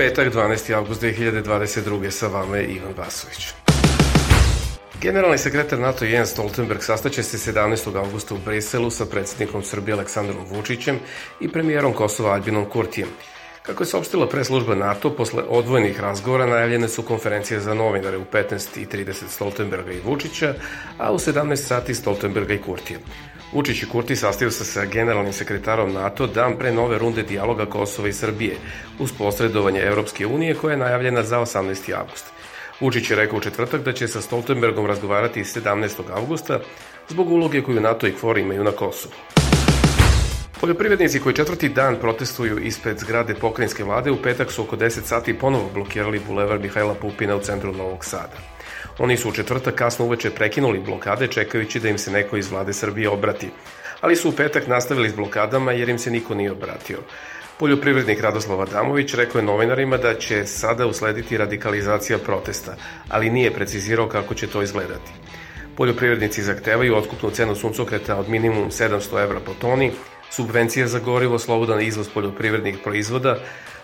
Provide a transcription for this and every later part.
Petak, 12. august 2022. sa vama je Ivan Vasović. Generalni sekretar NATO Jens Stoltenberg sastaće se 17. augusta u Briselu sa predsednikom Srbije Aleksandrom Vučićem i premijerom Kosova Albinom Kurtijem. Kako je saopštila preslužba NATO, posle odvojenih razgovora najavljene su konferencije za novinare u 15.30 Stoltenberga i Vučića, a u 17 sati Stoltenberga i Kurtija. Vučić i Kurti sastaju se sa generalnim sekretarom NATO dan pre nove runde dijaloga Kosova i Srbije, uz posredovanje Evropske unije koja je najavljena za 18. avgust. Vučić je rekao u četvrtak da će sa Stoltenbergom razgovarati 17. avgusta zbog uloge koju NATO i KFOR imaju na Kosovu. Poljoprivrednici koji četvrti dan protestuju ispred zgrade pokrajinske vlade u petak su oko 10 sati ponovo blokirali bulevar Mihajla Pupina u centru Novog Sada. Oni su u četvrtak kasno uveče prekinuli blokade čekajući da im se neko iz vlade Srbije obrati, ali su u petak nastavili s blokadama jer im se niko nije obratio. Poljoprivrednik Radoslav Adamović rekao je novinarima da će sada uslediti radikalizacija protesta, ali nije precizirao kako će to izgledati. Poljoprivrednici zahtevaju otkupnu cenu suncokreta od minimum 700 evra po toni, subvencije za gorivo, slobodan izvoz poljoprivrednih proizvoda,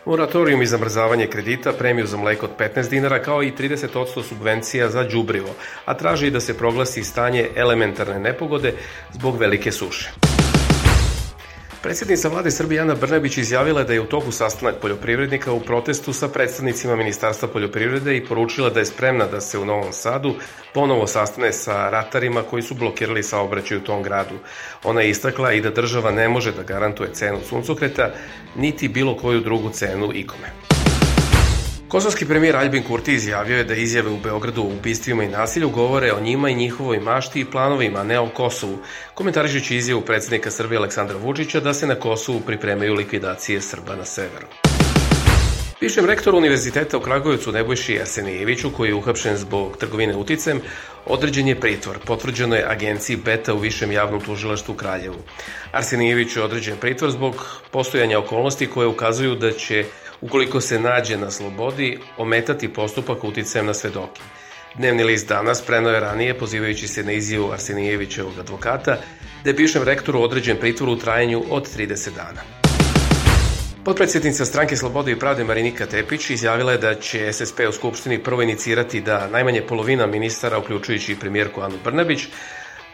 moratorijum i zamrzavanje kredita, premiju za mleko od 15 dinara, kao i 30% subvencija za đubrivo, a traži da se proglasi stanje elementarne nepogode zbog velike suše. Predsjednica vlade Srbije Ana Brnabić izjavila da je u toku sastanak poljoprivrednika u protestu sa predstavnicima Ministarstva poljoprivrede i poručila da je spremna da se u Novom Sadu ponovo sastane sa ratarima koji su blokirali saobraćaj u tom gradu. Ona je istakla i da država ne može da garantuje cenu suncokreta, niti bilo koju drugu cenu ikome. Kosovski premijer Albin Kurti izjavio je da izjave u Beogradu o ubistvima i nasilju govore o njima i njihovoj mašti i planovima, ne o Kosovu, komentarišući izjavu predsednika Srbije Aleksandra Vučića da se na Kosovu pripremaju likvidacije Srba na severu. Višem rektoru Univerziteta u Kragujevcu Nebojši Arsenijeviću, koji je uhapšen zbog trgovine uticem, određen je pritvor. Potvrđeno je agenciji Beta u Višem javnom tužilaštvu u Kraljevu. Arsenijević je određen pritvor zbog postojanja okolnosti koje ukazuju da će ukoliko se nađe na slobodi, ometati postupak uticajem na svedoke. Dnevni list danas prenao je ranije, pozivajući se na izjavu Arsenijevićevog advokata, da je bivšem rektoru određen pritvor u trajanju od 30 dana. Podpredsjednica stranke Slobode i pravde Marinika Tepić izjavila je da će SSP u Skupštini prvo inicirati da najmanje polovina ministara, uključujući i premijerku Anu Brnabić,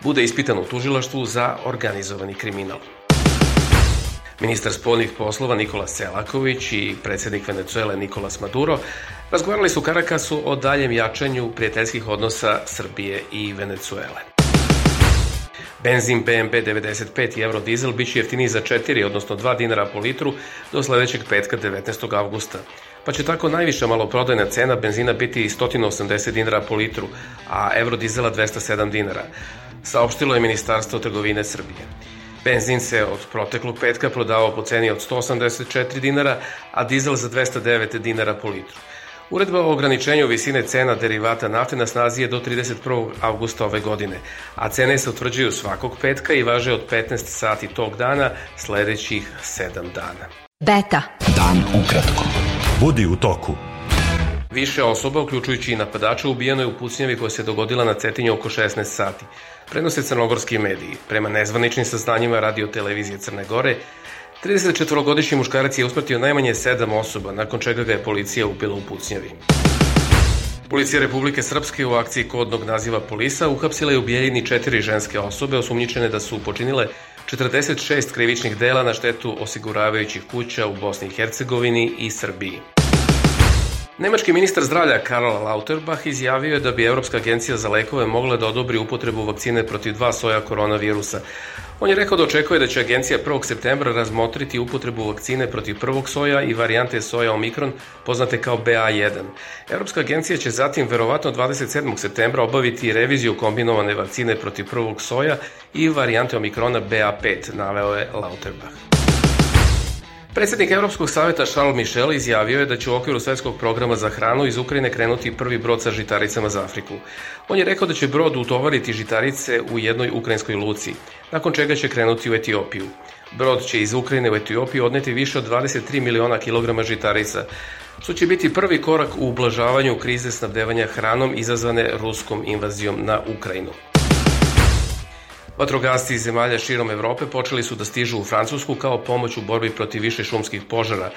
bude ispitan u tužilaštvu za organizovani kriminal. Ministar spoljnih poslova Nikola Selaković i predsednik Venezuele Nikolas Maduro razgovarali su u Karakasu o daljem jačanju prijateljskih odnosa Srbije i Venezuele. Benzin BMB 95 i eurodizel biće jeftiniji za 4, odnosno 2 dinara po litru do sledećeg petka 19. avgusta. Pa će tako najviša maloprodajna cena benzina biti 180 dinara po litru, a eurodizela 207 dinara, saopštilo je Ministarstvo trgovine Srbije. Benzin se od proteklog petka prodavao po ceni od 184 dinara, a dizel za 209 dinara po litru. Uredba o ograničenju visine cena derivata nafte na snazi je do 31. avgusta ove godine, a cene se utvrđuju svakog petka i važe od 15 sati tog dana sledećih 7 dana. Beta. Dan ukratko. Budi u toku. Više osoba, uključujući i napadača, ubijeno je u pucnjavi koja se dogodila na Cetinju oko 16 sati. Prenose crnogorski mediji. Prema nezvaničnim saznanjima radio televizije Crne Gore, 34-godišnji muškarac je usmrtio najmanje 7 osoba, nakon čega ga je policija ubila u pucnjavi. Policija Republike Srpske u akciji kodnog naziva Polisa uhapsila je ubijeljeni četiri ženske osobe osumnjičene da su počinile 46 krivičnih dela na štetu osiguravajućih kuća u Bosni i Hercegovini i Srbiji. Nemački ministar zdravlja Karl Lauterbach izjavio je da bi Evropska agencija za lekove mogla da odobri upotrebu vakcine protiv dva soja koronavirusa. On je rekao da očekuje da će agencija 1. septembra razmotriti upotrebu vakcine protiv prvog soja i varijante soja Omikron, poznate kao BA1. Evropska agencija će zatim verovatno 27. septembra obaviti reviziju kombinovane vakcine protiv prvog soja i varijante Omikrona BA5, naveo je Lauterbach. Predsednik Evropskog saveta Charles Michel izjavio je da će u okviru svetskog programa za hranu iz Ukrajine krenuti prvi brod sa žitaricama za Afriku. On je rekao da će brod utovariti žitarice u jednoj ukrajinskoj luci, nakon čega će krenuti u Etiopiju. Brod će iz Ukrajine u Etiopiju odneti više od 23 miliona kilograma žitarica, što će biti prvi korak u ublažavanju krize snabdevanja hranom izazvane ruskom invazijom na Ukrajinu. Vatrogasci iz zemalja širom Evrope počeli su da stižu u Francusku kao pomoć u borbi protiv više šumskih požara.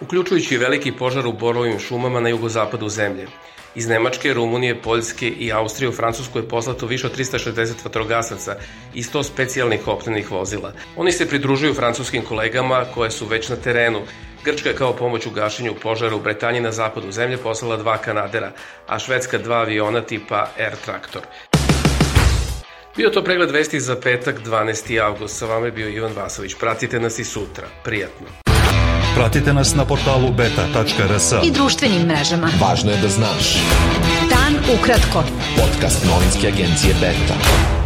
uključujući veliki požar u borovim šumama na jugozapadu zemlje. Iz Nemačke, Rumunije, Poljske i Austrije u Francusku je poslato više od 360 vatrogasaca i 100 specijalnih optenih vozila. Oni se pridružuju francuskim kolegama koje su već na terenu. Grčka je kao pomoć u gašenju požara u Bretanji na zapadu zemlje poslala dva kanadera, a Švedska dva aviona tipa Air Tractor. Bio to pregled vesti za petak 12. avgust. Sa vama je bio Ivan Vasović. Pratite nas i sutra. Prijatno. Pratite nas na portalu beta.rs i društvenim mrežama. Važno je da znaš. Dan ukratko. Podcast novinske agencije Beta.